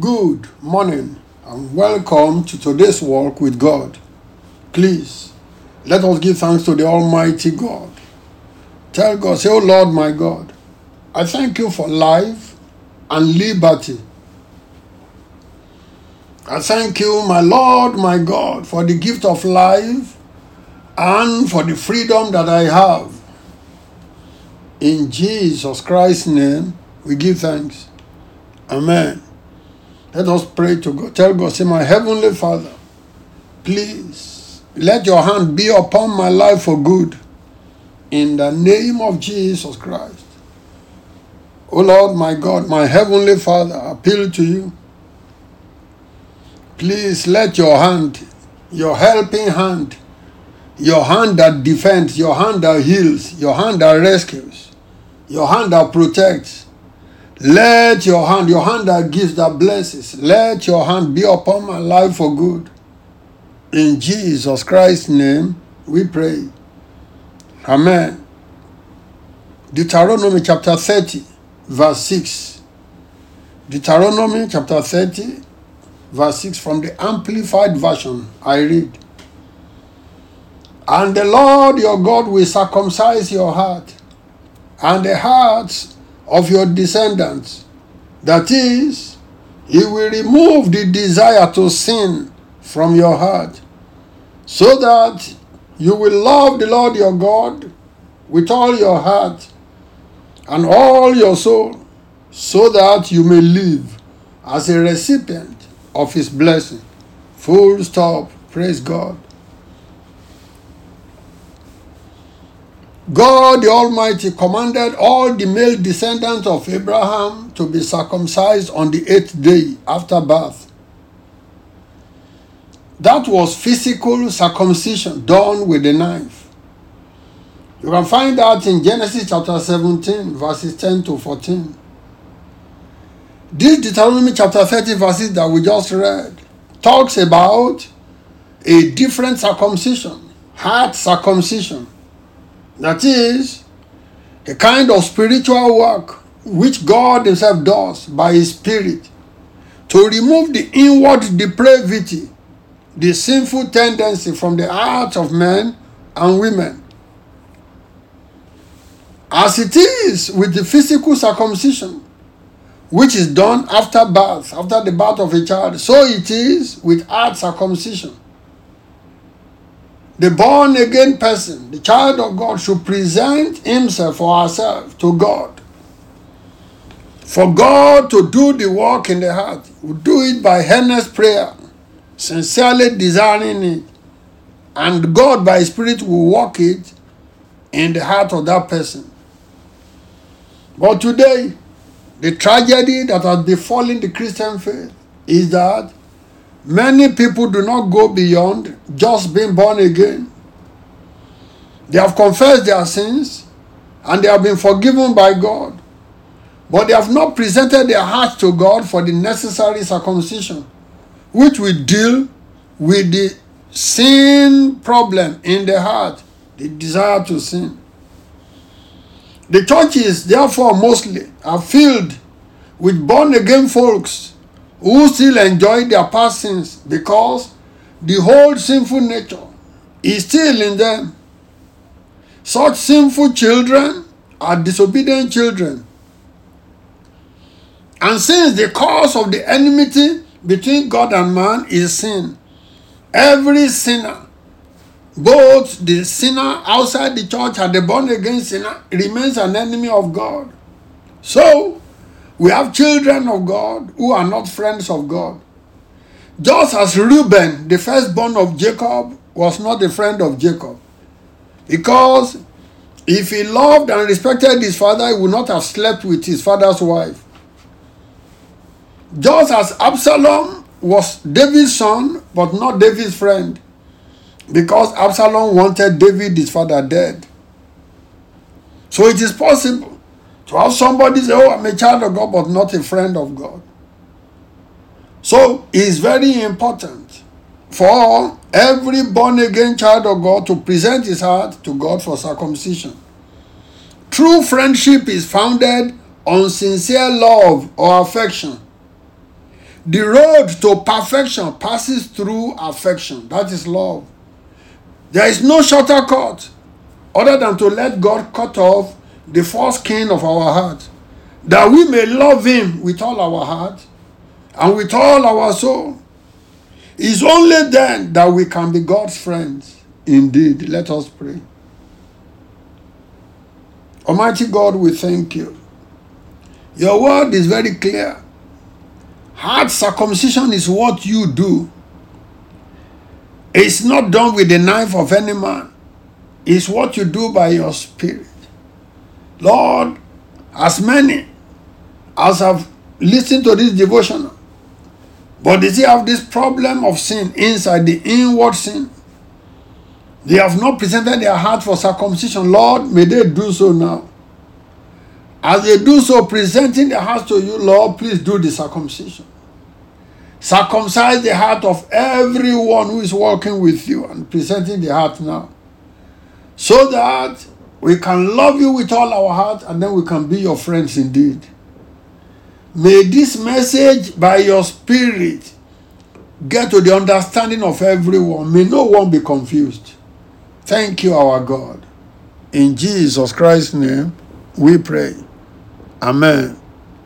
Good morning and welcome to today's walk with God. Please let us give thanks to the Almighty God. Tell God, say, Oh Lord my God, I thank you for life and liberty. I thank you, my Lord, my God, for the gift of life and for the freedom that I have. In Jesus Christ's name, we give thanks. Amen. Let us pray to God. Tell God, say, My Heavenly Father, please let your hand be upon my life for good. In the name of Jesus Christ. O Lord, my God, my Heavenly Father, I appeal to you. Please let your hand, your helping hand, your hand that defends, your hand that heals, your hand that rescues, your hand that protects, let your hand, your hand that gives, that blesses, let your hand be upon my life for good. In Jesus Christ's name, we pray. Amen. Deuteronomy chapter 30, verse 6. Deuteronomy chapter 30, verse 6 from the Amplified Version. I read. And the Lord your God will circumcise your heart and the hearts of your descendants. That is, he will remove the desire to sin from your heart, so that you will love the Lord your God with all your heart and all your soul, so that you may live as a recipient of his blessing. Full stop. Praise God. God the Almighty commanded all the male descendants of Abraham to be circumcised on the eighth day after birth. That was physical circumcision done with a knife. You can find that in Genesis chapter 17, verses 10 to 14. This Deuteronomy chapter 30 verses that we just read talks about a different circumcision, heart circumcision. That is a kind of spiritual work which God Himself does by His Spirit to remove the inward depravity, the sinful tendency from the hearts of men and women. As it is with the physical circumcision, which is done after birth, after the birth of a child, so it is with heart circumcision. The born again person, the child of God, should present himself or herself to God. For God to do the work in the heart, will do it by earnest prayer, sincerely desiring it, and God by Spirit will work it in the heart of that person. But today, the tragedy that has befallen the Christian faith is that Many people do not go beyond just being born again. They have confessed their sins and they have been forgiven by God. But they have not presented their hearts to God for the necessary circumcision, which will deal with the sin problem in the heart, the desire to sin. The churches, therefore, mostly are filled with born again folks who still enjoy their past sins because the whole sinful nature is still in them. Such sinful children are disobedient children. And since the cause of the enmity between God and man is sin, every sinner, both the sinner outside the church and the born again sinner, remains an enemy of God. So, we have children of God who are not friends of God. Just as Reuben, the firstborn of Jacob, was not a friend of Jacob. Because if he loved and respected his father, he would not have slept with his father's wife. Just as Absalom was David's son, but not David's friend. Because Absalom wanted David, his father, dead. So it is possible to have somebody say, Oh, I'm a child of God, but not a friend of God. So it's very important for every born again child of God to present his heart to God for circumcision. True friendship is founded on sincere love or affection. The road to perfection passes through affection. That is love. There is no shorter cut other than to let God cut off the false king of our heart, that we may love Him with all our heart and with all our soul. It's only then that we can be God's friends. Indeed, let us pray. Almighty God, we thank you. Your word is very clear. Heart circumcision is what you do. It's not done with the knife of any man. It's what you do by your spirit. Lord, as many as have listened to this devotional, but they still have this problem of sin inside the inward sin. They have not presented their heart for circumcision. Lord, may they do so now. As they do so, presenting their hearts to you, Lord, please do the circumcision. Circumcise the heart of everyone who is walking with you and presenting the heart now. So that we can love you with all our heart and then we can be your friends indeed. May this message by your spirit get to the understanding of everyone. May no one be confused. Thank you, our God. In Jesus Christ's name, we pray. Amen.